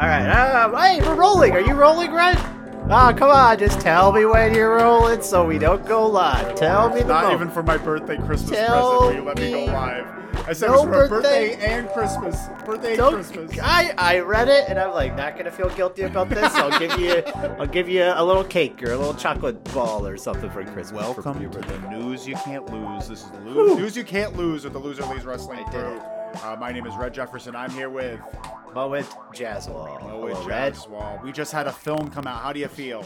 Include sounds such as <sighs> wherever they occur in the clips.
All right. Uh, hey, we're rolling. Are you rolling, Red? Ah, come on. Just tell me when you're rolling so we don't go live. Tell me the Not moment. even for my birthday Christmas Tell present will you let me go me live. I said no it was for birthday- birthday and Christmas. Birthday Don't- Christmas. I I read it and I'm like not gonna feel guilty about this. I'll <laughs> give you I'll give you a little cake or a little chocolate ball or something for Christmas. for Welcome your to the news you can't lose. This is the news you can't lose with the Loser Leaves Wrestling I did crew. Uh, my name is Red Jefferson. I'm here with Moet Jaswal. Mo Hello, Red. Jaswal. We just had a film come out. How do you feel?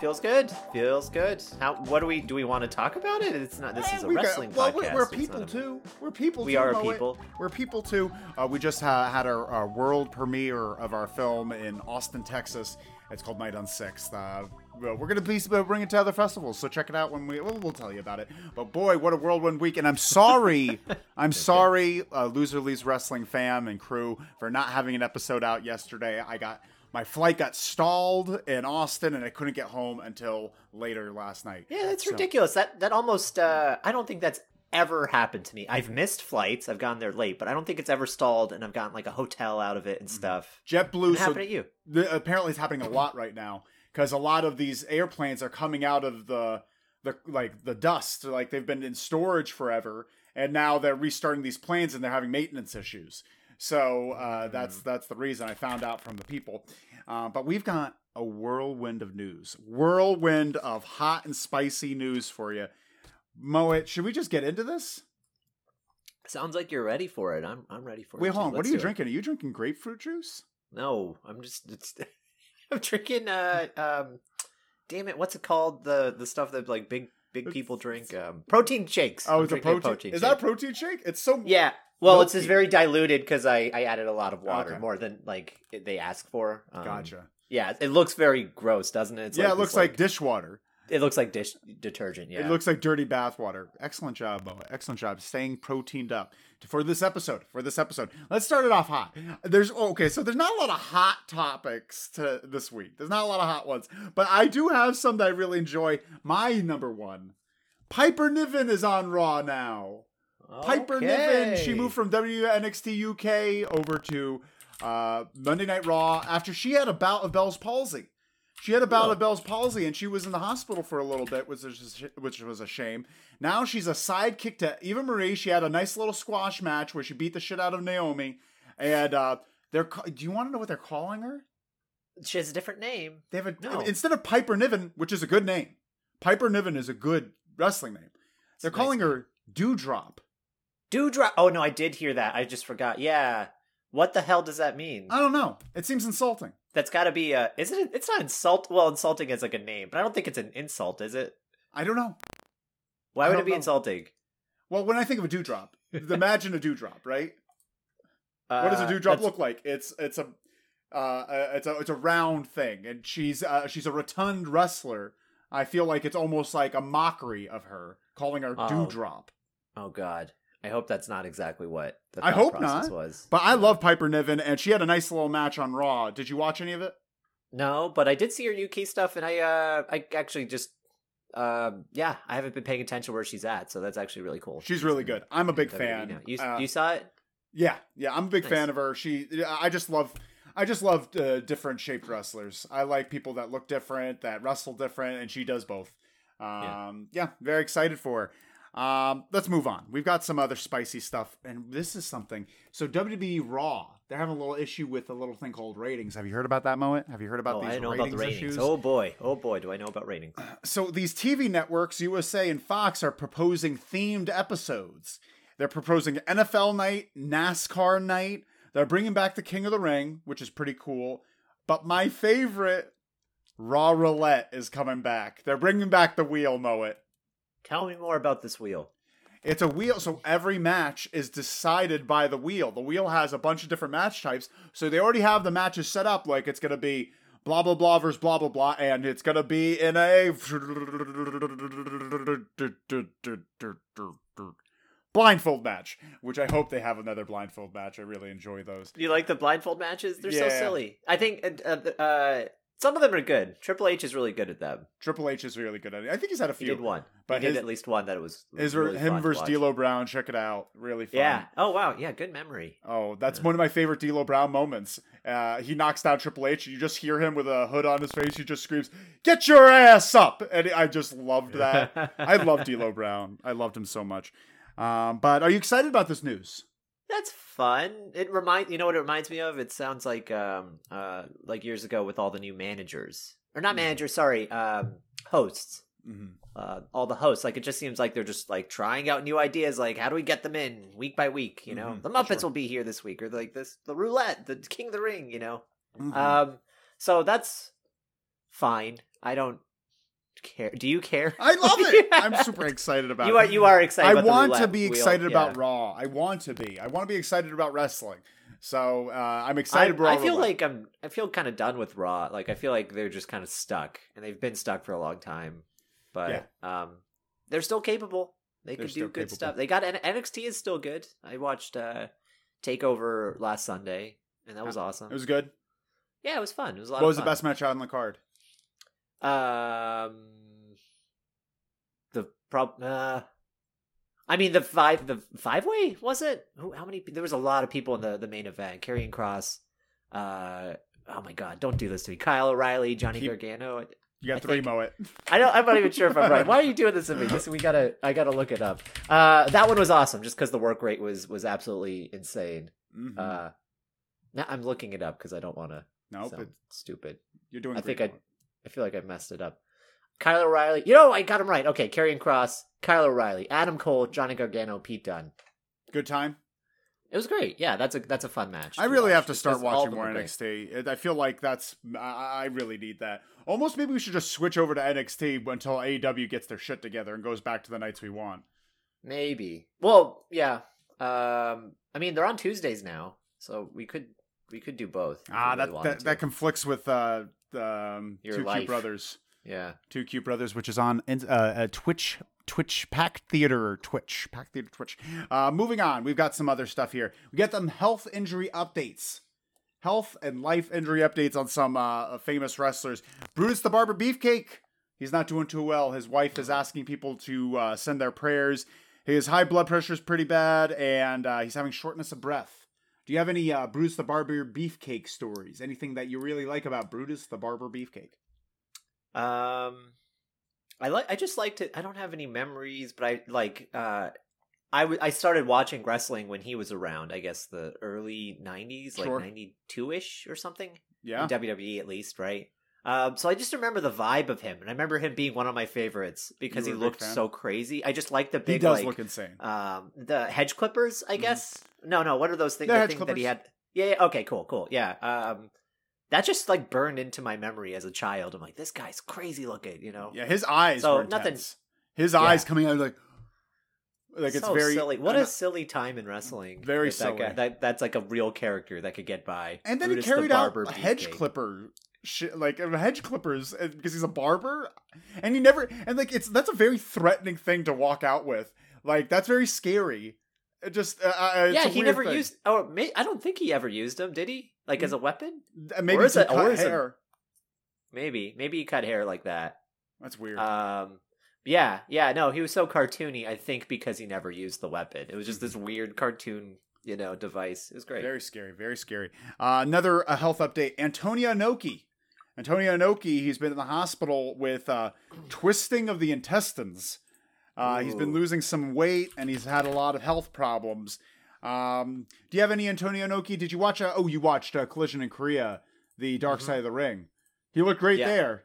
Feels good. Feels good. How? What do we do? We want to talk about it? It's not. This Eh, is a we got- wrestling well, podcast. we're- It's people not a- too. We're people. We too, are Moet. people. We're people too. Uh, we just ha- had our, our world premiere of our film in Austin, Texas. It's called Night on Sixth. Uh, we're gonna be bringing it to other festivals, so check it out when we. We'll, we'll tell you about it. But boy, what a whirlwind week! And I'm sorry, <laughs> I'm sorry, uh, Loser Leaves Wrestling fam and crew for not having an episode out yesterday. I got my flight got stalled in Austin, and I couldn't get home until later last night. Yeah, that's So- ridiculous. That that almost. Uh, I don't think that's ever happened to me. I've missed flights. I've gone there late, but I don't think it's ever stalled, and I've gotten like a hotel out of it and stuff. JetBlue. So happened to you? the, apparently it's happening a lot right now because a lot of these airplanes are coming out of the the like the dust like they've been in storage forever and now they're restarting these planes and they're having maintenance issues so uh, that's that's the reason i found out from the people uh, but we've got a whirlwind of news whirlwind of hot and spicy news for you moet should we just get into this Sounds like you're ready for it. I'm I'm ready for wait it. hold too. on what are you it. drinking are you drinking grapefruit juice No, I'm just. It's, <laughs> <laughs> I'm drinking. Uh, um, damn it, what's it called? The the stuff that like big big people drink. Um, protein shakes. oh I'm it's a drinking protein, is shake. that a protein shake it's so Yeah. Well, it's just very diluted because I, I added a lot of water, Okay. more than like they ask for. Um, gotcha Yeah, it looks very gross, doesn't it? It's yeah, it this, looks like, dishwater. it looks like dish detergent. Yeah, It looks like dirty bathwater. Excellent job, Mo. Excellent job staying proteined up for this episode. For this episode, let's start it off hot. There's okay, so there's not a lot of hot topics to this week. There's not a lot of hot ones, but I do have some that I really enjoy. My number one, Piper Niven is on Raw now. Piper Niven. She moved from WNXT UK over to uh, Monday Night Raw after she had a bout of Bell's palsy. She had a bout of Bell's palsy and she was in the hospital for a little bit, which was which was a shame. Now she's a sidekick to Eva Marie. She had a nice little squash match where she beat the shit out of Naomi. And uh, they're do you want to know what they're calling her? She has a different name. They have a No. instead of Piper Niven, which is a good name. Piper Niven is a good wrestling name. They're a nice calling name. her Doudrop. Doudrop. Oh no, I did hear that. I just forgot. Yeah. What the hell does that mean? I don't know. It seems insulting. That's got to be a. Is it? It's not insult. Well, insulting is like a name, but I don't think it's an insult, is it? I don't know. Why would it be know. insulting? Well, when I think of a dewdrop, <laughs> imagine a dewdrop, right? what does a Uh, dewdrop that's- look like? It's it's a uh, it's a it's a round thing, and she's uh, she's a rotund wrestler. I feel like it's almost like a mockery of her, calling her Oh. dewdrop. Oh God. I hope that's not exactly what the I hope process not. was. But I love Piper Niven, and she had a nice little match on Raw. Did you watch any of it? No, but I did see her new key stuff, and I uh I actually just um yeah I haven't been paying attention where she's at, so that's actually really cool. She's really good. I'm a big WWE fan. now. You Uh, you saw it? Yeah, yeah, I'm a big Nice. fan of her. She, I just love, I just love uh, different shaped wrestlers. I like people that look different, that wrestle different, and she does both. Um, yeah. very excited for her. Um, let's move on. We've got some other spicy stuff, and this is something. So WWE Raw, they're having a little issue with a little thing called ratings. Have you heard about that, Moet? Have you heard about Oh, these I know ratings, about the ratings. issues? Oh boy, oh boy, do I know about ratings? <clears throat> so these TV networks, USA and Fox, are proposing themed episodes. They're proposing NFL night, NASCAR night. They're bringing back the King of the Ring, which is pretty cool. But my favorite, Raw Roulette, is coming back. They're bringing back the wheel, Moet. Tell me more about this wheel. It's a wheel, so every match is decided by the wheel. The wheel has a bunch of different match types, so they already have the matches set up like it's going to be blah blah blah versus blah blah blah, and it's going to be in a blindfold match, which I hope they have another blindfold match. I really enjoy those. You like the blindfold matches? They're so silly. I think uh, uh, Some of them are good. Triple H is really good at them. Triple H is really good at it. I think he's had a few. He did one, but he did at least one that was, was His really him versus. D'Lo Brown. Check it out. Really fun. Yeah. Oh wow. Yeah. Good memory. Oh, that's Yeah. one of my favorite D'Lo Brown moments. Uh, he knocks down Triple H. You just hear him with a hood on his face. He just screams, "Get your ass up!" And I just loved that. I <laughs> love D'Lo Brown. I loved him so much. Um, but are you excited about this news? That's fun. It remind you know what it reminds me of. It sounds like um uh like years ago with all the new managers or not Mhm. managers. Sorry, um hosts. Mm-hmm. Uh, all the hosts. Like it just seems like they're just like trying out new ideas. Like how do we get them in week by week? You know, Mhm, the Muppets sure. will be here this week, or like this the roulette, the King of the Ring. You know. Mm-hmm. Um. So that's fine. I don't care. Do you care? I love it. <laughs> I'm super excited about You it. are you are excited. I about the want to be wheel, excited yeah. about Raw. I want to be. I want to be excited about wrestling. So uh, I'm excited. about I feel like I'm. I feel kind of done with Raw. Like I feel like they're just kind of stuck, and they've been stuck for a long time. But um, they're still capable. They They're could do good capable. stuff. They got NXT is still good. I watched uh, Takeover last Sunday, and that was awesome. it was good. yeah, it was fun. It was a lot. What was the best match out on the card? Um, the prob. Uh, I mean the five the five way was it? Who? How many? There was a lot of people in the the main event. Karrion Cross. Uh, oh my god! Don't do this to me. Kyle O'Reilly, Johnny Keep- Gargano. You got three think- Moet. I don't. I'm not even sure if I'm right. <laughs> Why are you doing this to me? This we gotta. I gotta look it up. Uh, that one was awesome, just because the work rate was was absolutely insane. Mhm. Uh, now I'm looking it up because I don't want to nope, sound it, stupid. you're doing. I think I. I feel like I messed it up. Kyle O'Reilly. You know, I got him right. Okay, Karrion Cross, Kyle O'Reilly, Adam Cole, Johnny Gargano, Pete Dunne. good time. It was great. Yeah, that's a that's a fun match. I really watch have to start watching more are great. NXT. I feel like that's. I, I really need that. Almost maybe we should just switch over to NXT until AEW gets their shit together and goes back to the nights we want. Maybe. Well, yeah. Um, I mean, they're on Tuesdays now, so we could we could do both. Ah, really that that, that conflicts with uh, um, Your Two life. Cute Brothers. yeah. Two Cute Brothers, which is on uh, uh, Twitch, Twitch Pack Theater, Twitch Pack Theater, Twitch. Uh, moving on, we've got some other stuff here. We get some health injury updates, health and life injury updates on some uh, famous wrestlers. Brutus the Barber Beefcake, he's not doing too well. His wife is asking people to uh, send their prayers. His high blood pressure is pretty bad, and uh, he's having shortness of breath. Do you have any uh, Brutus the Barber Beefcake stories? Anything that you really like about Brutus the Barber Beefcake? Um, I like. I just like to. I don't have any memories, but I like. Uh, I w- I started watching wrestling when he was around. I guess the early '90s, Sure. like '92 ish or something. Yeah. in WWE at least, right? Um, so I just remember the vibe of him, and I remember him being one of my favorites because he were a big looked so crazy. I just like the He big, does like, look insane. um, the hedge clippers. I Mhm. guess no, no. What are those things? The The thing that he had. Yeah, yeah. Okay. Cool. Cool. Yeah. Um, that just like burned into my memory as a child. I'm like, this guy's crazy looking. You know. Yeah, his eyes So, nothing- His Yeah. eyes coming out like like it's so very silly. What and, a silly time in wrestling. Very that that guy- silly. that that's like a real character that could get by. and then Brutus he the carried out Barber a hedge Beefcake. clipper shit like hedge clippers uh, because he's a barber and he never and like it's that's a very threatening thing to walk out with like that's very scary it just uh, uh, yeah, a he never thing. used. Oh, may, I don't think he ever used them. Did he? Like as a weapon? Uh, maybe or is it- or is hair Maybe. Maybe he cut hair like that. that's weird Um. Yeah. Yeah. No, he was so cartoony. I think because he never used the weapon. It was just this weird cartoon, you know, device. It was great. Very scary, very scary. Uh, another uh, health update: Antonio Inoki. Antonio Inoki, he's been in the hospital with uh, twisting of the intestines. Uh, he's been losing some weight and he's had a lot of health problems. Um, do you have any Antonio Inoki? Did you watch? Uh, oh, you watched uh, Collision in Korea, the Dark Mhm. Side of the Ring. He looked great Yeah. there.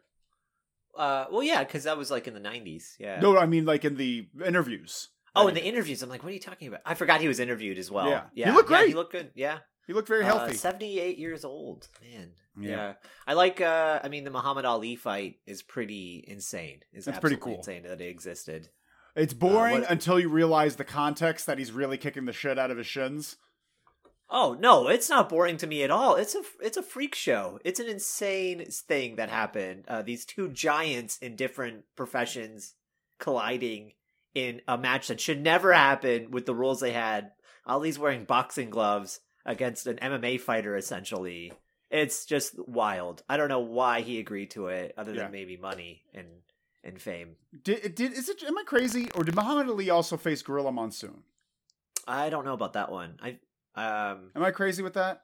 Uh. Well, yeah, because that was like in the '90s. Yeah. No, I mean like in the interviews. Oh, in the interviews, I'm like, what are you talking about? I forgot he was interviewed as well. Yeah. Yeah. He looked Yeah, great. he looked good. Yeah. he looked very Uh, healthy. 78 years old, man. Yeah. Yeah. I like uh I mean the Muhammad Ali fight is pretty insane. It's That's pretty cool. insane that it existed. It's boring what- until you realize the context that he's really kicking the shit out of his shins. Oh, no, it's not boring to me at all. It's a it's a freak show. It's an insane thing that happened. Uh these two giants in different professions colliding in a match that should never happen with the rules they had. Ali's wearing boxing gloves against an MMA fighter essentially. it's just wild. I don't know why he agreed to it, other than Yeah. maybe money and and fame. Did did is it? Am I crazy? Or did Muhammad Ali also face Gorilla Monsoon? I don't know about that one. I um, Am I crazy with that?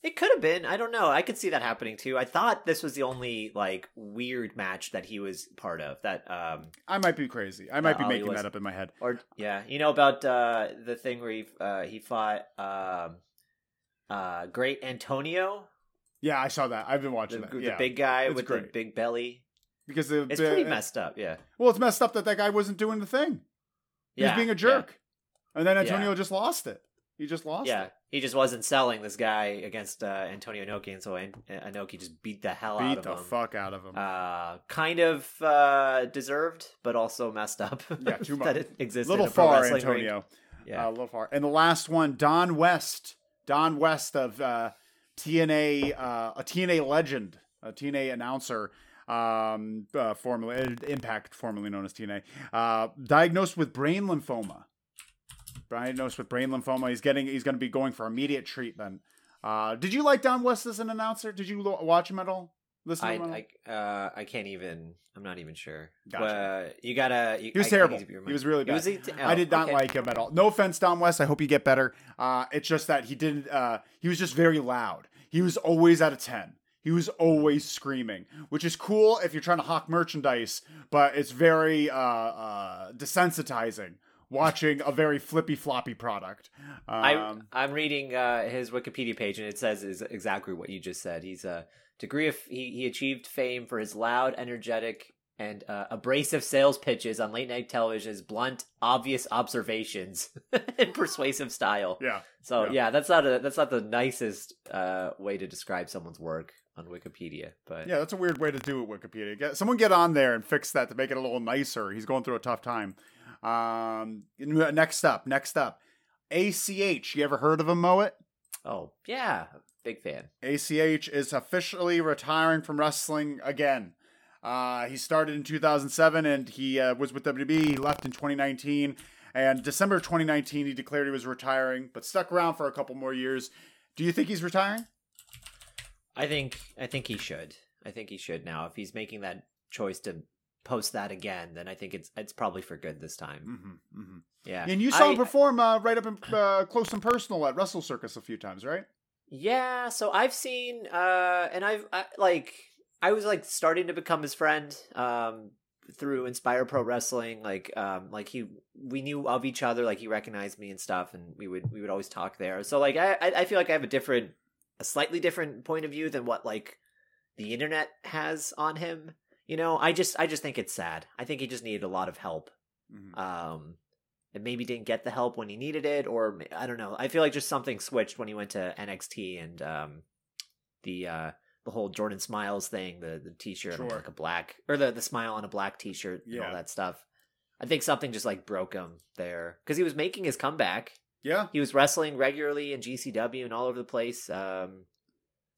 it could have been. I don't know. I could see that happening too. I thought this was the only like weird match that he was part of. That um, I might be crazy. I might be Ali making was- that up in my head. or yeah, you know about uh the thing where he uh he fought um uh Great Antonio, Yeah, I saw that. I've been the, watching that. the big guy It's with the big belly. Because the It's the- pretty messed up. Yeah, Well, it's messed up that that guy wasn't doing the thing. He yeah, was being a yeah. jerk, and then Yeah. Antonio just lost it. He just lost Yeah, it. he just wasn't selling this guy against uh, Antonio Inoki, and so An- Inoki just beat the hell out of him. Beat the fuck out of him. Uh, kind of uh, deserved, but also messed up. <laughs> Yeah, too <laughs> much. that it existed. little in a pro far, wrestling ring. Antonio. Yeah, Uh, a little far. And the last one, Don West. Don West of uh, TNA, uh, a TNA legend, a TNA announcer, um, uh, formerly uh, Impact, formerly known as TNA, uh, diagnosed with brain lymphoma. Diagnosed with brain lymphoma. He's getting. He's going to be going for immediate treatment. Uh, did you like Don West as an announcer? Did you lo- watch him at all? Listen to I him? I uh I can't even. I'm not even sure. Gotcha. Uh, you gotta. You, He was I- I terrible. need He was really bad. Was he- I did oh, not okay. like him at all. No offense, Don West. I hope you get better. Uh, it's just that he didn't. Uh, he was just very loud. He was always at a ten. He was always screaming, which is cool if you're trying to hawk merchandise, but it's very uh, uh, desensitizing watching a very flippy floppy product. I Um, I'm reading uh, his Wikipedia page and it says is exactly what you just said. He's a degree of he, he achieved fame for his loud, energetic, and uh, abrasive sales pitches on late night television's blunt, obvious observations <laughs> and persuasive style. yeah, So Yeah. yeah. that's not a that's not the nicest uh, way to describe someone's work on Wikipedia, but yeah, that's a weird way to do it. Wikipedia. Get someone get on there and fix that to make it a little nicer. He's going through a tough time. Um, next up, next up, ACH. You ever heard of him, Moet? oh yeah, big fan. ACH is officially retiring from wrestling again. Uh, he started in 2007 and he uh, was with WWE. He left in 2019. And December 2019, he declared he was retiring, but stuck around for a couple more years. Do you think he's retiring? I think I think he should. I think he should now. If he's making that choice to post that again, then I think it's it's probably for good this time. Mm-hmm, mm-hmm. Yeah. And you saw I- him perform uh, right up in, uh, close and personal at Wrestle Circus a few times, right? Yeah, so I've seen uh and I've I, like I was like starting to become his friend um through Inspire Pro Wrestling like um like he we knew of each other like he recognized me and stuff and we would we would always talk there. So like I I I feel like I have a different a slightly different point of view than what like the internet has on him. You know, I just I just think it's sad. I think he just needed a lot of help Mhm. um and maybe didn't get the help when he needed it or i don't know i feel like just something switched when he went to nxt and um the uh the whole Jordan Myles thing the the t-shirt Sure. like a black or the the smile on a black t-shirt and all that stuff i think something just like broke him there because he was making his comeback Yeah. he was wrestling regularly in gcw and all over the place um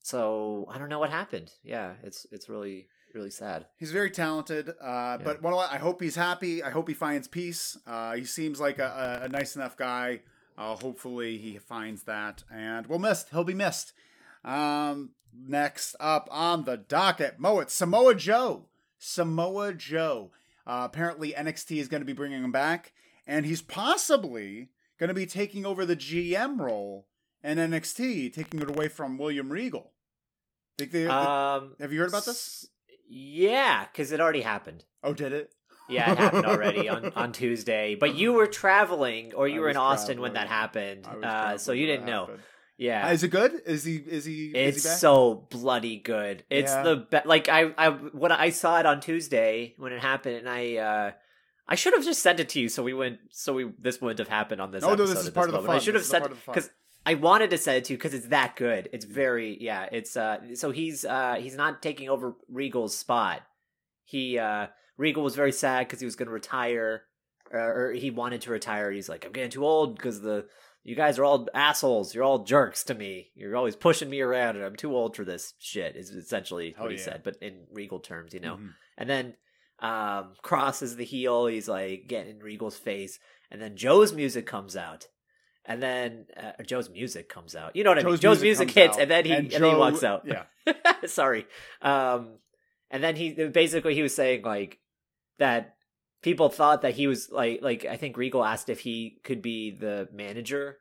so i don't know what happened yeah it's it's really really sad He's very talented, uh, but one, I hope he's happy. I hope he finds peace. Uh, he seems like a, a, a nice enough guy. Uh, hopefully, he finds that, and we'll miss. He'll be missed. Um, next up on the docket, Moet Samoa Joe. Samoa Joe. Uh, apparently, NXT is going to be bringing him back, and he's possibly going to be taking over the GM role in NXT, taking it away from William Regal. Think they, um have you heard about this? yeah because it already happened Oh, did it? Yeah, it happened already on, <laughs> on Tuesday. But you were traveling, or you I were in Austin when that happened, uh, so you didn't know. happened. Yeah, Uh, Is it good? Is he? Is he? it's is he so bloody good. It's Yeah. the best. like I I when I saw it on Tuesday when it happened, and I uh I should have just sent it to you so we went so we this wouldn't have happened on this. No, no, episode this is part of the moment. I should have This is sent part of the fun. because I wanted to send it to you because it's that good. It's very yeah. It's uh so he's uh he's not taking over Regal's spot. He uh Regal was very sad because he was going to retire, uh, or he wanted to retire. He's like, I'm getting too old because the you guys are all assholes. You're all jerks to me. You're always pushing me around, and I'm too old for this shit. Is essentially what he yeah. said, but in Regal terms, you know. Mhm. And then um Cross is the heel. He's like getting in Regal's face, and then Joe's music comes out, and then uh, Joe's music comes out. You know what I mean? Joe's music music, hits, out, and then he and and, then he walks out. yeah. <laughs> Sorry. Um, and then he basically he was saying like that people thought that he was like like I think Regal asked if he could be the manager,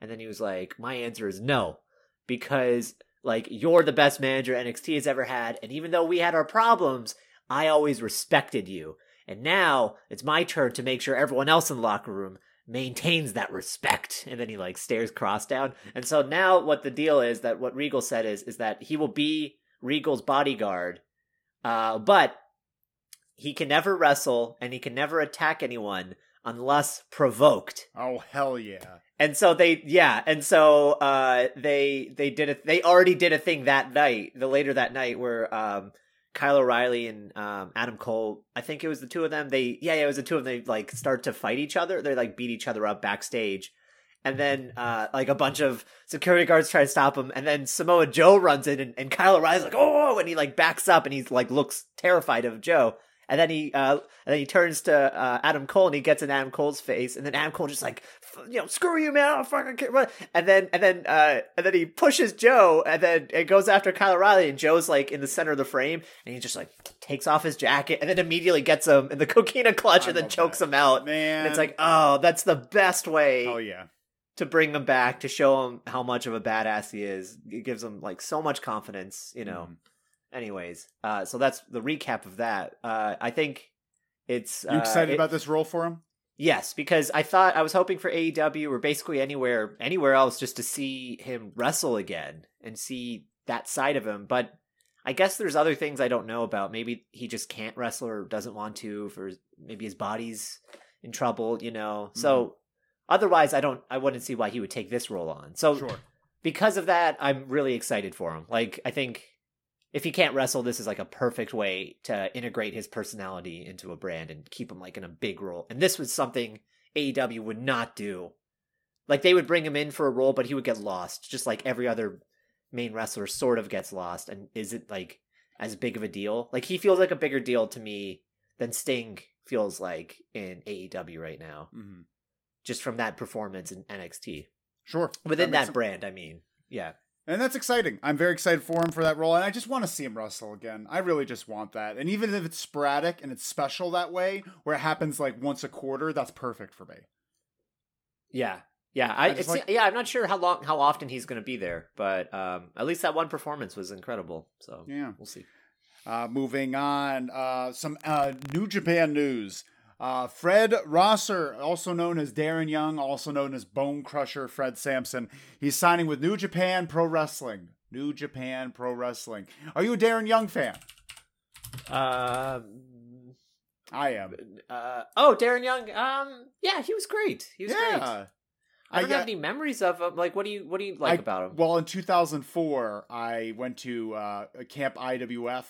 and then he was like, "My answer is no, because like you're the best manager NXT has ever had, and even though we had our problems, I always respected you, and now it's my turn to make sure everyone else in the locker room." maintains that respect <laughs> and then he like stares cross down and so now what the deal is that what regal said is is that he will be regal's bodyguard uh but he can never wrestle and he can never attack anyone unless provoked Oh hell yeah! and so they yeah and so uh they they did a they already did a thing that night the later that night where um Kyle O'Reilly and um, Adam Cole, I think it was the two of them. They, yeah, yeah, it was the two of them. They like start to fight each other. They like beat each other up backstage, and then uh, like a bunch of security guards try to stop him. And then Samoa Joe runs in, and, and Kyle O'Reilly's like, oh, and he like backs up, and he's like looks terrified of Joe. And then he, uh, and then he turns to uh, Adam Cole, and he gets in Adam Cole's face, and then Adam Cole just like, "F- you know, screw you, man, I don't fucking care. what-" And then, and then, uh, and then he pushes Joe, and then it goes after Kyle O'Reilly, and Joe's like in the center of the frame, and he just like takes off his jacket, and then immediately gets him in the <laughs> coquina clutch, I and then chokes that. him out. Man, And it's like, oh, that's the best way oh yeah. to bring him back to show him how much of a badass he is. It gives him like so much confidence, you know. Mhm. Anyways, uh, so that's the recap of that. Uh, I think it's You uh, excited it- about this role for him? Yes, because I thought I was hoping for AEW or basically anywhere anywhere else just to see him wrestle again and see that side of him. But I guess there's other things I don't know about. Maybe he just can't wrestle or doesn't want to for maybe his body's in trouble, you know. So otherwise I don't I wouldn't see why he would take this role on. So Sure. because of that, I'm really excited for him. Like, I think if he can't wrestle, this is like a perfect way to integrate his personality into a brand and keep him like in a big role. And this was something AEW would not do. Like, they would bring him in for a role, but he would get lost, just like every other main wrestler sort of gets lost and isn't like as big of a deal. Like, he feels like a bigger deal to me than Sting feels like in AEW right now, hmm just from that performance in NXT. Sure. Within makes that brand, I mean. Yeah. And that's exciting. I'm very excited for him for that role, and I just want to see him wrestle again. I really just want that. And even if it's sporadic and it's special that way, where it happens like once a quarter, that's perfect for me. Yeah, yeah. I, I it's, like- yeah. I'm not sure how long, how often he's going to be there, but um, at least that one performance was incredible. So Yeah. we'll see. Uh, moving on, uh, some uh, New Japan news. Uh, Fred Rosser, also known as Darren Young, also known as Bone Crusher Fred Sampson, he's signing with New Japan Pro Wrestling. New Japan Pro Wrestling. Are you a Darren Young fan? Um, I am. uh, oh, Darren Young. Um, yeah, he was great. He was great. I don't got- have any memories of him. Like, what do you what do you like I- about him? Well, in 2004, I went to uh, Camp IWF,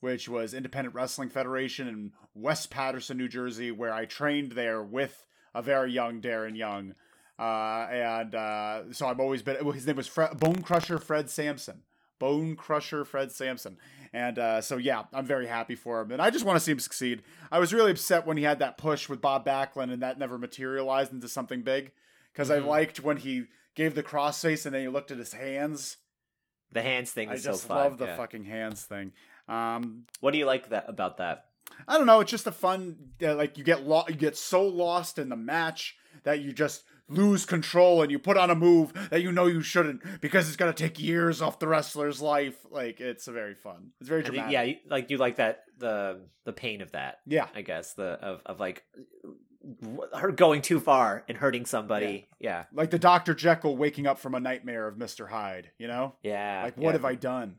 which was Independent Wrestling Federation in West Paterson, New Jersey, where I trained there with a very young Darren Young. Uh, and uh, so I've always been, well, his name was Fred, Bone Crusher Fred Sampson. Bone Crusher Fred Sampson. And uh, so, yeah, I'm very happy for him. And I just want to see him succeed. I was really upset when he had that push with Bob Backlund and that never materialized into something big. Because Mhm. I liked when he gave the crossface and then he looked at his hands. the hands thing I is just so fun. I just love the yeah. fucking hands thing. Um, What do you like that about that? I don't know. It's just a fun, uh, like you get lo- you get so lost in the match that you just lose control and you put on a move that you know you shouldn't because it's gonna take years off the wrestler's life. Like it's very fun. It's very think, dramatic. yeah, you- like you like that the the pain of that. yeah. I guess the of of like her going too far and hurting somebody. Yeah, Like the Doctor Jekyll waking up from a nightmare of Mister Hyde. You know, yeah. like yeah. what have I done?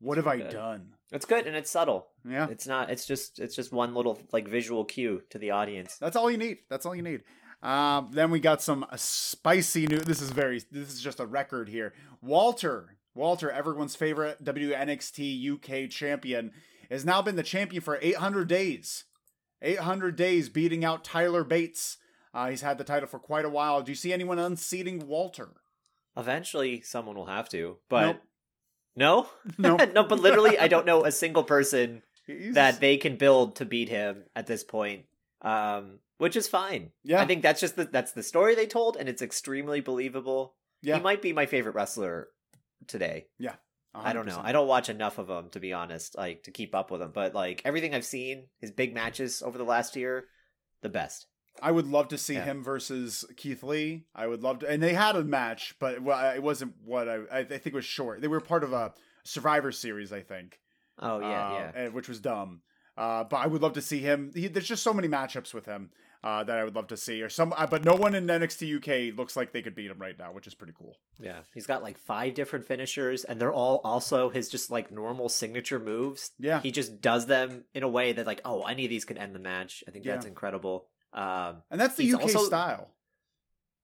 What have I good. done? It's good and it's subtle. Yeah. It's not. It's just. It's just one little like visual cue to the audience. That's all you need. That's all you need. Um, then we got some spicy new. This is very. This is just a record here. Walter, Walter, everyone's favorite WNXT UK champion, has now been the champion for 800 days. 800 days, beating out Tyler Bates. Uh, he's had the title for quite a while. Do you see anyone unseating Walter? Eventually, someone will have to. But Nope. No, No. <laughs> no. But literally, I don't know a <laughs> single person He's- that they can build to beat him at this point. um, which is fine. Yeah. I think that's just the that's the story they told, and it's extremely believable. Yeah. He might be my favorite wrestler today. Yeah. I don't know. I don't watch enough of him to be honest, like to keep up with him. But like everything I've seen, his big matches over the last year, the best. I would love to see Yeah. him versus Keith Lee. I would love to, and they had a match, but well, it wasn't what I. I think it was short. They were part of a Survivor Series, I think. Oh yeah, uh, yeah. and- which was dumb. Uh, but I would love to see him. He, there's just so many matchups with him uh, that I would love to see. Or some, uh, but no one in NXT UK looks like they could beat him right now, which is pretty cool. Yeah, he's got like five different finishers, and they're all also his just like normal signature moves. Yeah. He just does them in a way that like, oh, any of these could end the match. I think that's incredible. Um, And that's the UK also- style.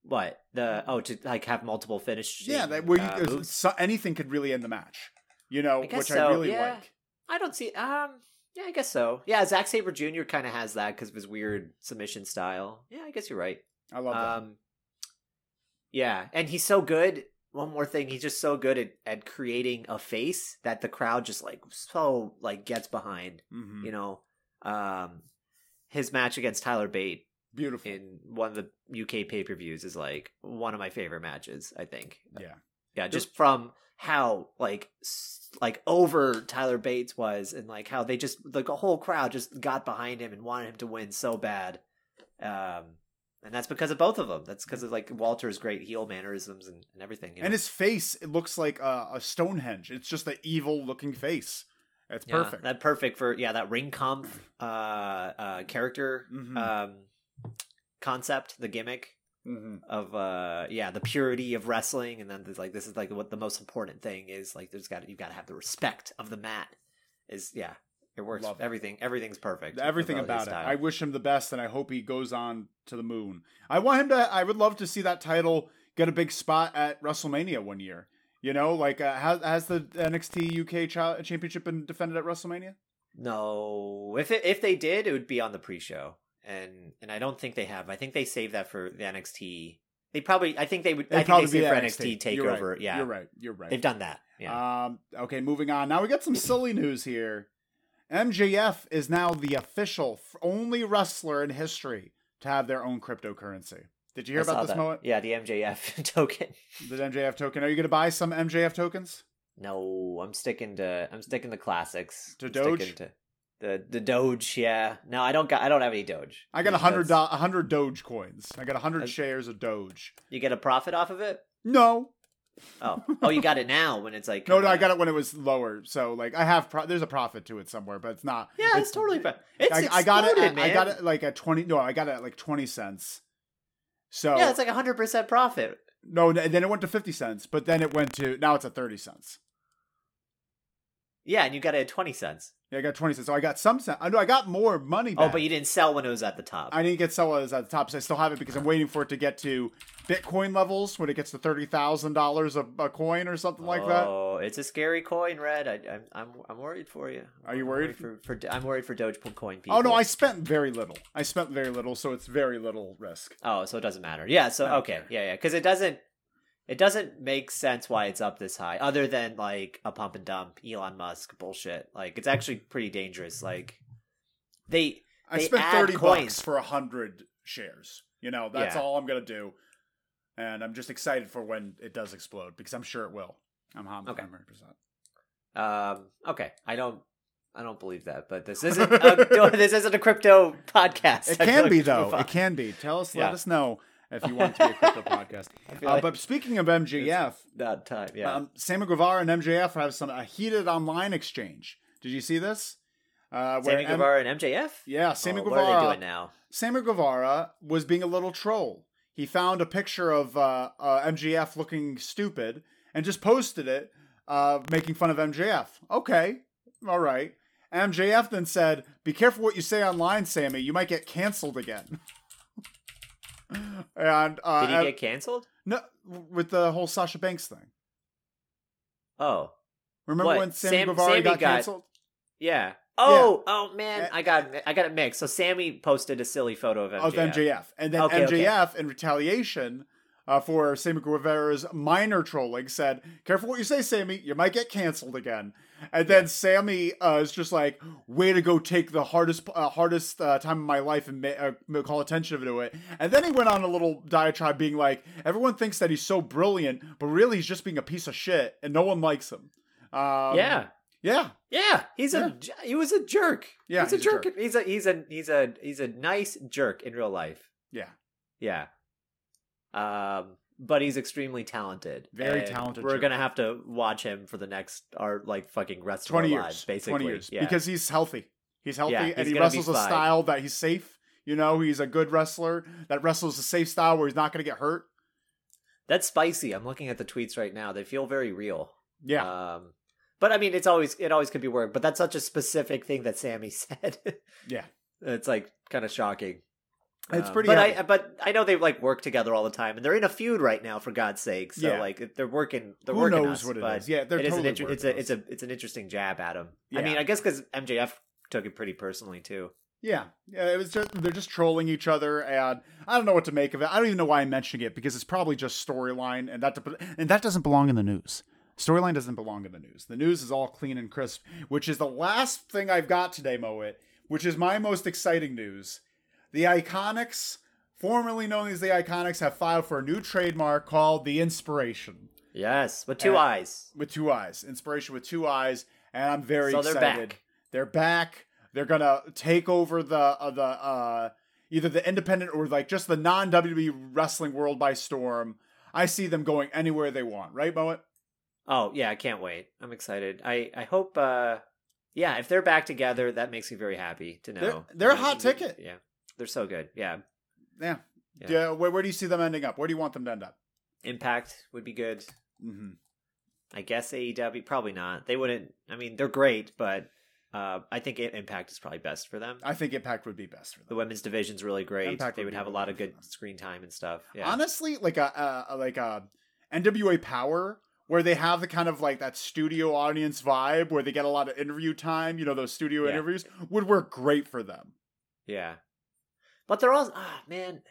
what the oh to like have multiple finishes? Yeah, that where uh, moves? so, anything could really end the match. You know, I which so, I really yeah. like. I don't see. Um, yeah, I guess so. Yeah, Zack Sabre Jr. kind of has that because of his weird submission style. Yeah, I guess you're right. I love that. Um, yeah, and he's so good. One more thing, he's just so good at, at creating a face that the crowd just like so like gets behind. Mhm. You know, um, his match against Tyler Bate Beautiful. in one of the UK pay per views is like one of my favorite matches. I think. yeah. Yeah, just from how like like over Tyler Bates was, and like how they just like a whole crowd just got behind him and wanted him to win so bad. Um, and that's because of both of them. That's because of like Walter's great heel mannerisms and, and everything. you And his face, it looks like a, a Stonehenge. It's just an evil looking face. It's Yeah, perfect. That perfect for yeah that ring comp uh uh character Mhm. um concept, the gimmick hmm of uh yeah the purity of wrestling, and then there's like this is like what the most important thing is like there's got you've got to have the respect of the mat. Is yeah. It works. Love it. Everything, everything's perfect. Everything about it. style. I wish him the best, and I hope he goes on to the moon. I want him to. I would love to see that title get a big spot at WrestleMania one year. You know, like uh, has has the NXT UK cha- Championship been defended at WrestleMania? No, if it, if they did, it would be on the pre-show, and and I don't think they have. I think they saved that for the NXT. They probably. I think they would. It'd I think probably they be saved for NXT. NXT You're right. takeover. Yeah, you're right. You're right. They've done that. Yeah. Um, okay, moving on. Now we got some silly news here. MJF is now the official only wrestler in history to have their own cryptocurrency. Did you hear I about this that. moment? Yeah, the MJF <laughs> token. The MJF token. Are you going to buy some MJF tokens? No, I'm sticking to. I'm sticking to classics. To I'm Doge? To the the Doge. Yeah. No, I don't got. I don't have any Doge. I got a hundred a hundred Doge coins. I got a hundred shares of Doge. You get a profit off of it. No, Oh, oh, you got it now when it's like. <laughs> no, no. I got it when it was lower. So like, I have pro- there's a profit to it somewhere, but it's not. Yeah, it's, totally. Fa- it's I, I got it. At, man. I got it like at twenty. No, I got it at like twenty cents. So Yeah, it's like hundred percent profit. no, and then it went to fifty cents, but then it went to now it's at thirty cents. Yeah, and you got it at twenty cents. Yeah, I got twenty cents. So I got some cents. I know I got more money. Oh, but you didn't sell when it was at the top. I didn't get sellers at the top, so I still have it because I'm waiting for it to get to Bitcoin levels when it gets to thirty thousand dollars a a coin or something like that. Oh, it's a scary coin, Red. I, I'm I'm I'm worried for you. Are you I'm worried? for, for I'm worried for Dogecoin people. Oh no, I spent very little. I spent very little, so it's very little risk. Oh, so it doesn't matter. Yeah. So okay. care. Yeah, yeah. Because it doesn't. It doesn't make sense why it's up this high, other than like a pump and dump Elon Musk bullshit. Like it's actually pretty dangerous. Like they I They spent thirty coins. bucks for a hundred shares. You know, that's Yeah. all I'm gonna do, and I'm just excited for when it does explode because I'm sure it will. I'm hum- Okay. 100. percent Um. Okay. I don't. I don't believe that. But this <laughs> isn't. a, <laughs> this isn't a crypto podcast. It can like be though. It can be. Tell us. Let us know if you want to be a crypto <laughs> podcast. Uh, like but speaking of MJF, that time. Yeah. um, Sammy Guevara and MJF have some a heated online exchange. Did you see this? Uh, where Sammy M- Guevara and MJF. yeah, Sammy Oh, Guevara. What are they doing now? Sammy Guevara was being a little troll. He found a picture of uh, uh, MJF looking stupid and just posted it, uh, making fun of MJF. Okay, all right. MJF then said, "Be careful what you say online, Sammy. You might get canceled again." <laughs> and uh, Did he get canceled? no with the whole Sasha Banks thing? Oh, Remember What? when Sammy Sam- Guevara Sammy got, got- canceled? yeah. Oh, oh man, Eh. I got I got it mixed. So Sammy posted a silly photo of MJF. Of MJF, and then Okay, okay. MJF in retaliation uh, for Sammy Guevara's minor trolling said, "Careful what you say, Sammy. You might get canceled again." And then Sammy uh, is just like, "Way to go! Take the hardest uh, hardest uh, time of my life and ma- uh, call attention to it." And then he went on a little diatribe, being like, "Everyone thinks that he's so brilliant, but really he's just being a piece of shit, and no one likes him." Um, yeah, yeah, yeah. He's a he was a jerk. Yeah, he's, a, he's a jerk. jerk. He's a he's a he's a he's a nice jerk in real life. yeah. Yeah. Um, but he's extremely talented. Very and talented We're gonna have to watch him for the next our like fucking rest of 20 our years lives, basically. 20 years Yeah. because he's healthy he's healthy Yeah, and he's he wrestles a style that he's safe you know he's a good wrestler that wrestles a safe style where he's not going to get hurt that's spicy. I'm looking at the tweets right now. They feel very real. yeah Um, but I mean, it's always it always could be work. But that's such a specific thing that Sammy <laughs> said. yeah it's like kind of shocking. It's Um, pretty But heavy. I but I know they like work together all the time, and they're in a feud right now. For God's sake, so Yeah. like they're working. They're who working knows us, what it is yeah they're it is totally an inter- it's a it's a it's an interesting jab at him. I mean, I guess because MJF took it pretty personally too. yeah yeah it was just they're just trolling each other and i don't know what to make of it i don't even know why i'm mentioning it because it's probably just storyline and that and that doesn't belong in the news storyline doesn't belong in the news the news is all clean and crisp which is the last thing i've got today moet which is my most exciting news the IIconics formerly known as the IIconics have filed for a new trademark called the IInspiration Yes, with two Uh, eyes. with two eyes inspiration with two eyes and i'm very So they're excited back. they're back they're gonna take over the uh, the uh either the independent or like just the non WWE wrestling world by storm. I see them going anywhere they want, right, Moet? Oh yeah, I can't wait. I'm excited. I I hope. uh Yeah, if they're back together, that makes me very happy to know. They're- they're a hot ticket. Yeah, they're so good. Yeah, Yeah. Yeah. Yeah. where, where do you see them ending up? Where do you want them to end up? Impact would be good. Mm-hmm. I guess AEW probably not. They wouldn't. I mean, they're great, but uh I think Impact is probably best for them. I think Impact would be best for them. The women's division's really great. Impact they would would have a lot of good good for them. screen time and stuff. Yeah. Honestly, like a, a like a NWA Power where they have the kind of like that studio audience vibe where they get a lot of interview time, you know, those studio Yeah. interviews would work great for them. Yeah. But they're all ah man.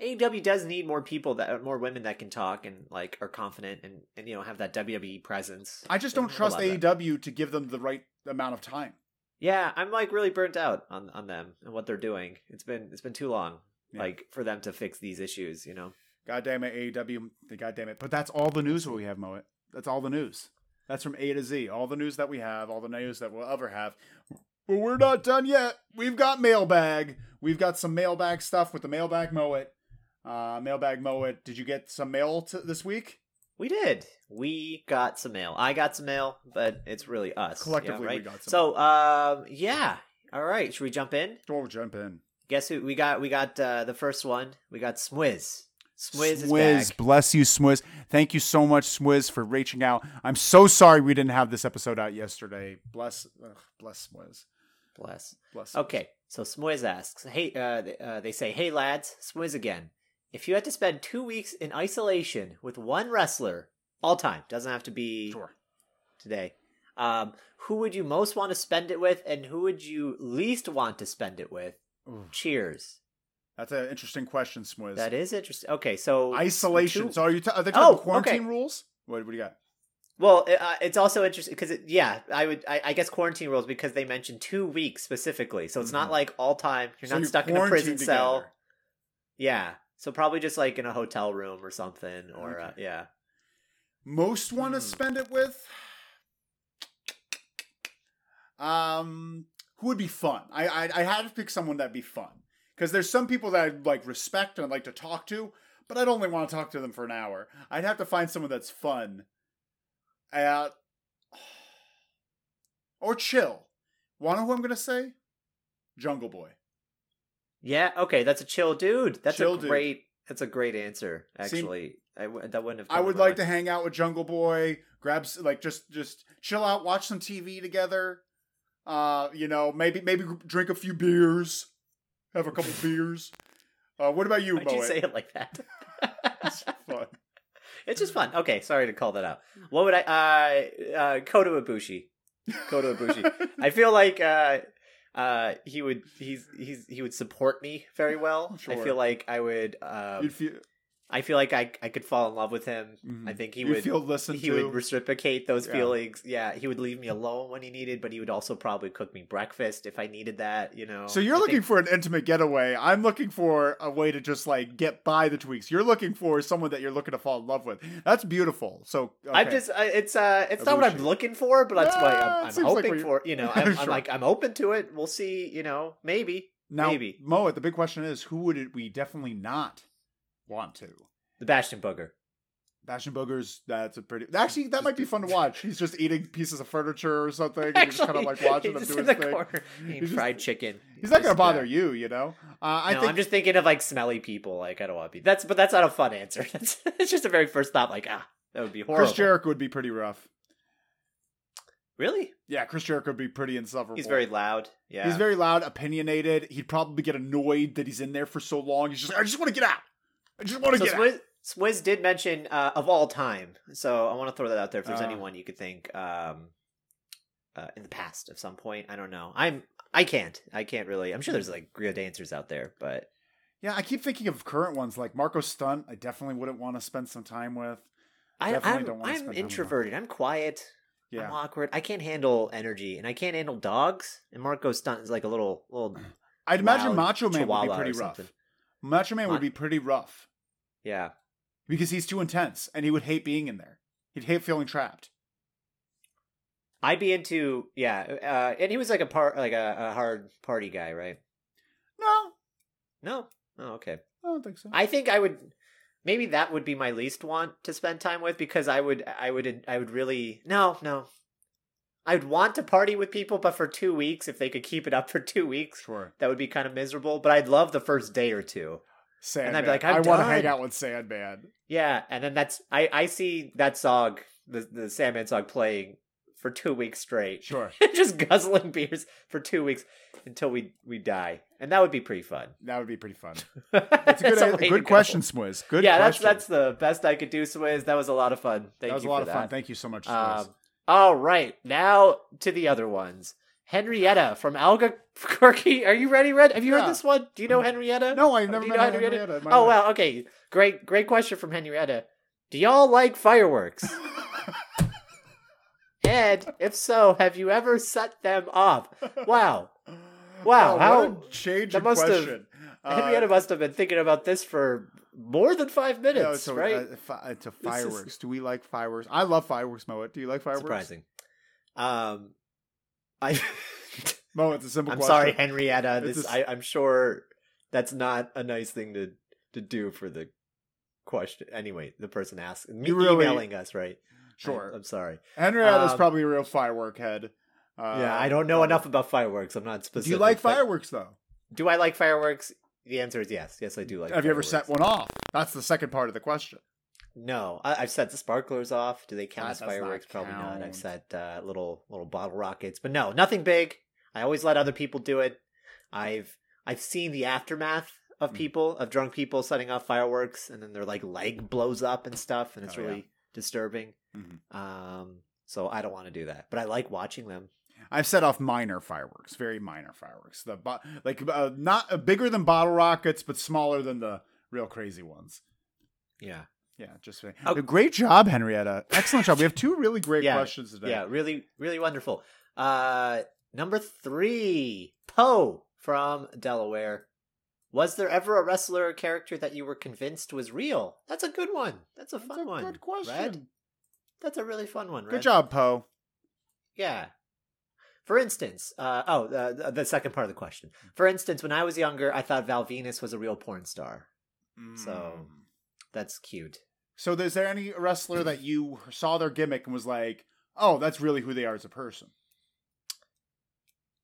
AEW does need more people that more women that can talk and like are confident and, and you know have that WWE presence. I just don't trust. AEW to give them the right amount of time. Yeah, I'm like really burnt out on on them and what they're doing. It's been it's been too long Yeah. like for them to fix these issues, you know. God damn it, AEW. The goddamn it. But that's all the news that we have, Moet. That's all the news. That's from A to Z. All the news that we have, all the news that we'll ever have. But we're not done yet. We've got mailbag. We've got some mailbag stuff with the mailbag Moet. Uh, mailbag Moet. Did you get some mail t- this week? We did. We got some mail. I got some mail, but it's really us. yeah, Collectively, we got some So, um, yeah. All right. Should we jump in? Oh, jump in. Guess who we got? We got uh, the first one. We got is Swizz, back. bless you, Swizz. Thank you so much, Swizz, for reaching out. I'm so sorry we didn't have this episode out yesterday. Bless, ugh, bless Swizz. Bless. Bless. Okay, so Swizz asks, "Hey, uh, uh, they say, hey lads, Swizz again. If you had to spend two weeks in isolation with one wrestler, all time, doesn't have to be Sure. today, um, who would you most want to spend it with, and who would you least want to spend it with? Ooh, Cheers. that's an interesting question, Swizz. That is interesting. Okay, so Isolation. two- So are you? T- are they Oh, talking okay. quarantine rules? What, what do you got? Well, uh, it's also interesting because it, yeah, I would I, I guess quarantine rules because they mentioned two weeks specifically, so it's not Mhm. like all time. You're So not you stuck in a prison quarantine cell. Yeah, so probably just like in a hotel room or something, or uh, yeah. Most want to Hmm. spend it with. Um, who would be fun? I I, I had to pick someone that'd be fun because there's some people that I like respect and I'd like to talk to, but I'd only want to talk to them for an hour. I'd have to find someone that's fun. Uh, <sighs> or chill. Wanna know who I'm gonna say? Jungle Boy. Yeah, okay, that's a chill dude. That's Chill a dude. great. That's a great answer. See- Actually, I w- that wouldn't have. I would like to hang out with Jungle Boy, grab like just just chill out, watch some TV together. Uh, you know, maybe maybe drink a few beers, have a couple <laughs> beers. Uh, what about you, Why'd you say it like that? <laughs> It's fun. It's just fun. Okay, sorry to call that out. What would I? Uh, uh, Kota Ibushi. Kota Ibushi. I feel like uh, uh, he would. He's he's he would support me very well. I feel like I would. Um, You'd feel I feel like I I could fall in love with him. Mhm. I think he you would feel listened he to. would reciprocate those Yeah. feelings. Yeah, he would leave me alone when he needed, but he would also probably cook me breakfast if I needed that. You know. so you're I looking think- for an intimate getaway. I'm looking for a way to just like get by the tweaks. You're looking for someone that you're looking to fall in love with. That's beautiful. So I'm just I it's uh it's not what I'm looking for, but that's what Ah, I'm, I'm seems like hoping for. You know, <laughs> I'm, I'm like I'm open to it. We'll see. You know, maybe now, maybe. Mo. The big question is, who would it, we definitely not want to? the Bastion Booger. Bastion Boogers, that's a pretty. Actually, that might be fun to <laughs> watch. He's just eating pieces of furniture or something. And you're just kind of like <laughs> watching him he's do in his the thing. corner eating He's just- fried chicken. He's not gonna bother uh, you, you know. Uh, I no, think I'm just thinking of like smelly people. Like I don't want to be. That's but that's not a fun answer. <laughs> That's it's just a very first thought. Like ah, that would be horrible. Chris Jericho would be pretty rough. really? Yeah, Chris Jericho would be pretty insufferable. He's very loud. Yeah. He's very loud, opinionated. He'd probably get annoyed that he's in there for so long. He's just, like, I just want to get out. I just want to so get out. Swizz, Swizz did mention uh, of all time, so I want to throw that out there. If there's Uh. anyone you could think um, uh, in the past at some point, I don't know. I'm I can't. I can't really. I'm sure there's like real dancers out there, but Yeah, I keep thinking of current ones like Marko Stunt. I definitely wouldn't want to spend some time with. I, Definitely I'm don't wanna spend I'm time with introverted. I'm quiet. Yeah, I'm awkward. I can't handle energy, and I can't handle dogs. And Marko Stunt is like a little little. I'd imagine Macho Man would be pretty rough. something. Macho Man would be pretty rough Yeah. because he's too intense and he would hate being in there. He'd hate feeling trapped. I'd be into yeah, uh, and he was like a part like a, a hard party guy, right? No, No, oh okay. I don't think so. I think I would maybe that would be my least want to spend time with because I would I would I would really no no I would want to party with people, but for two weeks if they could keep it up for two weeks, sure. that would be kind of miserable. But I'd love the first day or two. Sandman. I'd be like, I want to hang out with Sandman. Yeah, and then that's I I see that song the the Sandman song playing for two weeks straight. Sure. <laughs> just guzzling beers for two weeks until we we die, and that would be pretty fun. That would be pretty fun. <laughs> That's a good, good question, Swizz. Good yeah, that's question. that's the best I could do. Swizz, that was a lot of fun. Thank that was you a lot of that. fun. Thank you so much, Swizz. Um, all right, now to the other ones. Henrietta from Albuquerque. <laughs> Are you ready, Red? Have you Yeah. heard this one? Do you know Henrietta? no, I've never you met Henrietta. Henrietta? Oh wow, okay. Great, great question from Henrietta. Do y'all like fireworks? <laughs> and if so, have you ever set them off? Wow. <laughs> Wow, Oh, how- change in must have- question. Uh, Henrietta must have been thinking about this for more than five minutes, no, so, right? uh, fi- to is- fireworks. Do we like fireworks? I love fireworks, Moet. Do you like fireworks? Surprising. Um, I. <laughs> Mo, it's a simple I'm question. sorry, Henrietta. It's This a I, I'm sure that's not a nice thing to to do for the question. Anyway, the person asking, me You really- emailing us, right? Sure. I, am sorry. Henrietta's Um, probably a real firework head. Uh, yeah, I don't know enough about fireworks. I'm not specific. Do you like fireworks, though? Do I like fireworks? The answer is yes. Yes, I do like. Have you ever set one off? That's the second part of the question. No, I, I've set the sparklers off. Do they count as does not fireworks? Probably not. I've set uh, little little bottle rockets, but no, nothing big. I always let other people do it. I've I've seen the aftermath of Mm. people of drunk people setting off fireworks, and then their like leg blows up and stuff, and it's Oh, yeah. really disturbing. Mhm. Um, so I don't want to do that, but I like watching them. I've set off minor fireworks, very minor fireworks. The bo- like uh, not uh, bigger than bottle rockets, but smaller than the real crazy ones. Yeah, Yeah, just Oh. great job, Henrietta. Excellent job. We have two really great Yeah, questions today. yeah, really, really wonderful. Uh, number three, Poe from Delaware. Was there ever a wrestler or character that you were convinced was real? That's a good one. That's a That's fun a one. good question. Red. That's a really fun one. Good job, Poe. Yeah. For instance, uh, oh, the, the second part of the question. For instance, when I was younger, I thought Val Venis was a real porn star. So- Mm. That's cute. so is there any wrestler that you saw their gimmick and was like, "Oh, that's really who they are as a person"?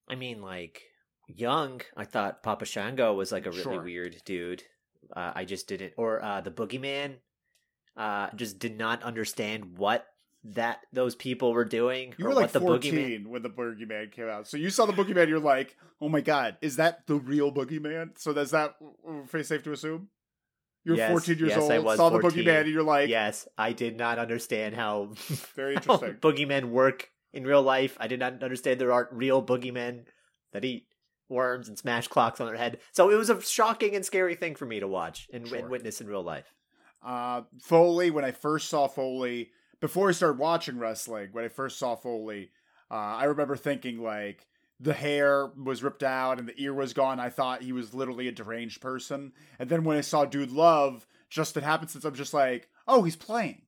I mean, like young, I thought Papa Shango was like a really Sure. weird dude. Uh, I just didn't, or uh, the Boogeyman. Uh, just did not understand what that those people were doing. You or were like what the Boogeyman. 14 when the Boogeyman came out. So you saw the Boogeyman, you're like, oh my god, is that the real Boogeyman? So is that uh, safe to assume? You're Yes, 14 years yes, old, I was saw the 14. Boogeyman, and you're like, yes, I did not understand how, <laughs> very how interesting. boogeymen work in real life. I did not understand there aren't real boogeymen that eat worms and smash clocks on their head. So it was a shocking and scary thing for me to watch and, Sure. and witness in real life. Uh, Foley, when I first saw Foley, before I started watching wrestling, when I first saw Foley, uh, I remember thinking like the hair was ripped out and the ear was gone. I thought he was literally a deranged person. And then when I saw Dude Love, just it happened since I'm just like, oh, he's playing.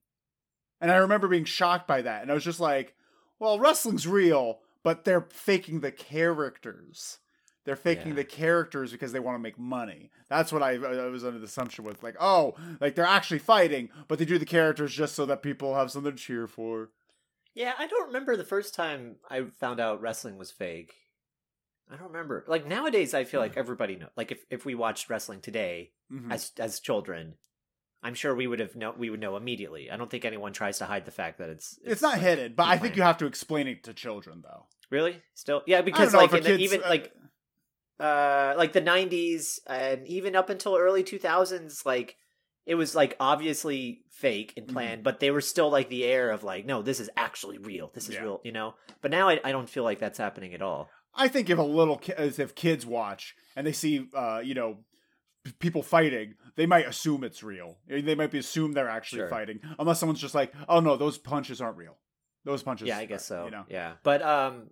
And I remember being shocked by that. And I was just like, well, wrestling's real, but they're faking the characters. They're faking Yeah. the characters because they want to make money. That's what I, I was under the assumption with. Like, oh, like they're actually fighting, but they do the characters just so that people have something to cheer for. Yeah, I don't remember the first time I found out wrestling was fake. I don't remember. Like nowadays, I feel like everybody know. Like if, if we watched wrestling today Mhm. as as children, I'm sure we would have know we would know immediately. I don't think anyone tries to hide the fact that it's It's, not like, hidden, but I think you have to explain it to children, though. really still yeah because like the, even uh, like uh like the 90s and even up until early 2000s like it was like obviously fake Mm-hmm. and planned but they were still like the air of like no this is actually real this is Yeah. real you know but now I, I don't feel like that's happening at all I think if a little ki- as if kids watch and they see, uh, you know, people fighting, they might assume it's real. They might be assume they're actually Sure. fighting, unless someone's just like, "Oh no, those punches aren't real. Those punches." yeah i guess are-" so You know, yeah but um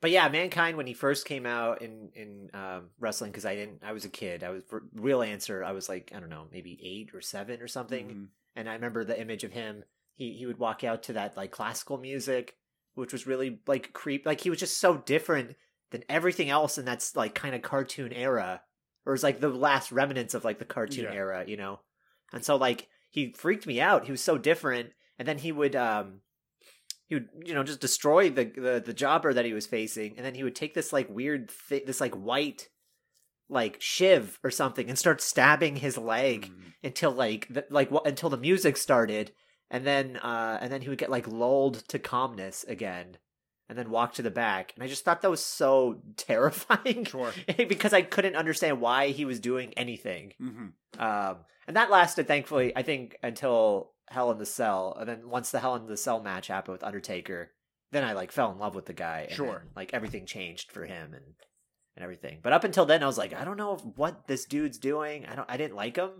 but yeah mankind when he first came out in in um wrestling because i didn't i was a kid i was for real answer i was like i don't know maybe eight or seven or something Mhm. and I remember the image of him. He he would walk out to that like classical music, which was really like creep. Like he was just so different than everything else in that's like kind of cartoon era, or it's like the last remnants of like the cartoon Yeah. era, you know. And so like he freaked me out. He was so different, and then he would um he would you know just destroy the the, the jobber that he was facing, and then he would take this like weird thi- this like white like shiv or something and start stabbing his leg Mhm. until like the, like wh- until the music started and then uh and then he would get like lulled to calmness again and then walk to the back and i just thought that was so <laughs> terrifying Sure. <laughs> because i couldn't understand why he was doing anything Mhm. um and that lasted thankfully i think until hell in the cell and then once the hell in the cell match happened with undertaker then i like fell in love with the guy and Sure. then, like everything changed for him and and everything but up until then i was like i don't know what this dude's doing i don't i didn't like him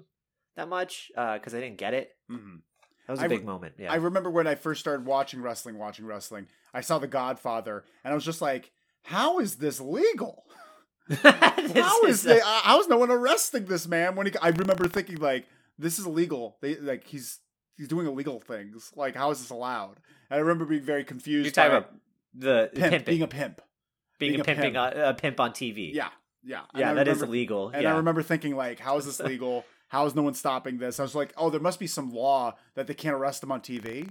that much uh because i didn't get it Mhm. that was a I big re- moment yeah I remember when I first started watching wrestling, watching wrestling. I saw The Godfather, and I was just like, "How is this legal? <laughs> <laughs> This how is is, they, uh, how is no one arresting this man when he I remember thinking like this is illegal they like he's he's doing illegal things. Like how is this allowed? And I remember being very confused you're talking about the pimp, pimping being a pimp. Being, being a a pimping pimp. uh, a pimp on tv yeah yeah. And yeah I that is remember- illegal and yeah. I remember thinking like how is this <laughs> legal? How is no one stopping this? I was like oh there must be some law that they can't arrest him on TV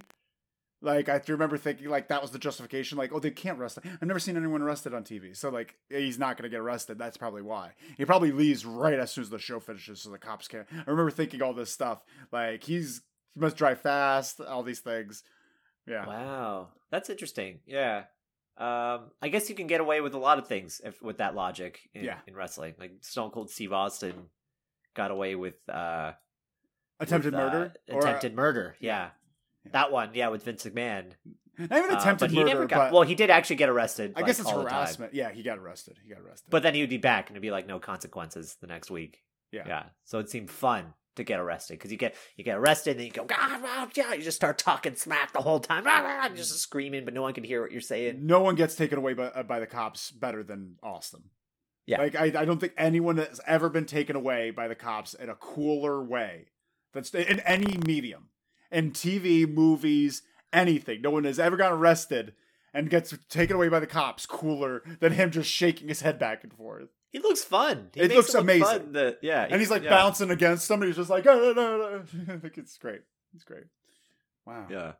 like I remember thinking like that was the justification like oh they can't arrest him I've never seen anyone arrested on TV so like he's not gonna get arrested. That's probably why. He probably leaves right as soon as the show finishes so the cops can't. I remember thinking all this stuff. Like he's he must drive fast all these things yeah Wow, that's interesting. Yeah, um, I guess you can get away with a lot of things if, with that logic in, Yeah. in wrestling. Like Stone Cold Steve Austin got away with uh, attempted with, uh, murder uh, attempted murder. Yeah. Yeah. that one. Yeah, with Vince McMahon. not even Uh, attempted he murder never got. but well, he did actually get arrested. I like, guess it's harassment yeah he got arrested he got arrested But then he would be back and it'd be like no consequences the next week. Yeah. Yeah. So it seemed fun to get arrested because you get you get arrested and then you go ah, ah, yeah you just start talking smack the whole time ah, ah, just screaming but no one can hear what you're saying. no one gets taken away by, uh, by the cops better than Austin. Yeah. Like I, I don't think anyone has ever been taken away by the cops in a cooler way. That's in any medium, in TV, movies, anything. No one has ever gotten arrested and gets taken away by the cops cooler than him just shaking his head back and forth. He looks fun. He It makes looks look amazing. fun. The- yeah, And he's like yeah, bouncing against somebody. He's just like, oh, no, no, no. I think it's great. It's great. Wow. Yeah.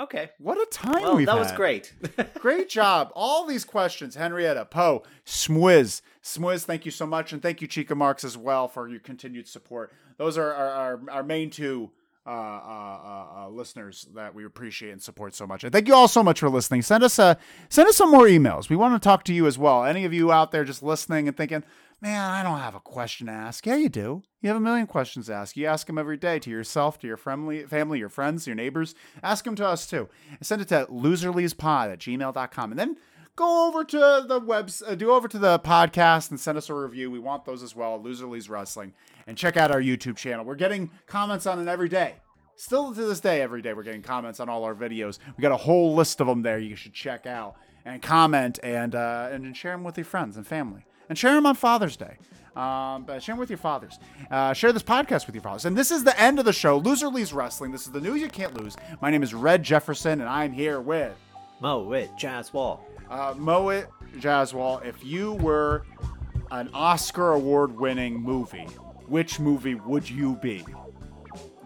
Okay. What a time Well, we've that was great. <laughs> Great job. All these questions, Henrietta, Poe, Swiz. Swiz, thank you so much. And thank you, Chica Marks, as well, for your continued support. Those are our, our, our main two uh, uh, uh, uh, listeners that we appreciate and support so much. And thank you all so much for listening. Send us a send us some more emails. We want to talk to you as well. Any of you out there just listening and thinking, man, I don't have a question to ask. Yeah, you do. You have a million questions to ask. You ask them every day to yourself, to your family, family, your friends, your neighbors. Ask them to us too. And send it to loserliespod at gmail.com. And then go over to the webs, uh, do over to the podcast and send us a review. We want those as well. Loser Wrestling, and check out our YouTube channel. We're getting comments on it every day. Still to this day, every day we're getting comments on all our videos. We got a whole list of them there. You should check out and comment and uh, and share them with your friends and family, and share them on Father's Day. Um, but share them with your fathers. Uh, share this podcast with your fathers. And this is the end of the show. Loser Wrestling. This is the news you can't lose. My name is Red Jefferson, and I'm here with Moet Jaswal. Uh, Moet Jaswal. If you were an Oscar award winning movie, which movie would you be?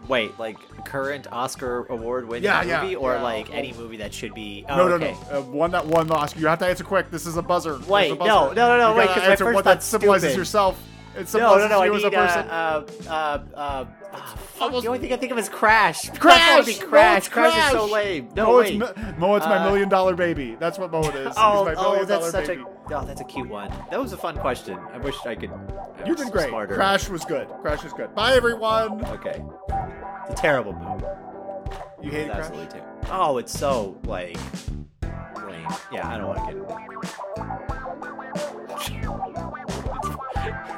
Wait, like current Oscar award winning Yeah, yeah, movie, or yeah. like any movie that should be? Oh, no, okay. no, no. Uh, one that won the Oscar. You have to answer quick. This is a buzzer. Wait, a buzzer. no, no, no, no, You wait, gotta 'cause my first what that symbolizes stupid. yourself. It No, symbolizes no, no. I you as a need uh, person. uh, uh, uh, fuck, Almost- the only thing I think of is Crash. Crash! Be No, Crash. it's Crash is so lame. No, Mo, wait. it's, Mi- Mo, it's my Uh, million dollar baby. That's what Mo it is. He's Oh, my oh, million that's such baby. a oh, that's a cute one. That was a fun question. I wish I could. I You was did great. Smarter. Crash was good. Crash was good. Bye, everyone. Okay. It's a terrible movie. You hated Crash? Absolutely terrible. Oh, it's so like lame. Yeah, I don't want to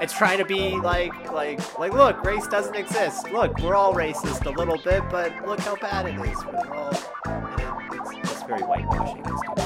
It's trying to be like, like, like. Look, race doesn't exist. Look, we're all racist a little bit, but look how bad it is. We're all. It, it's just very whitewashing. It's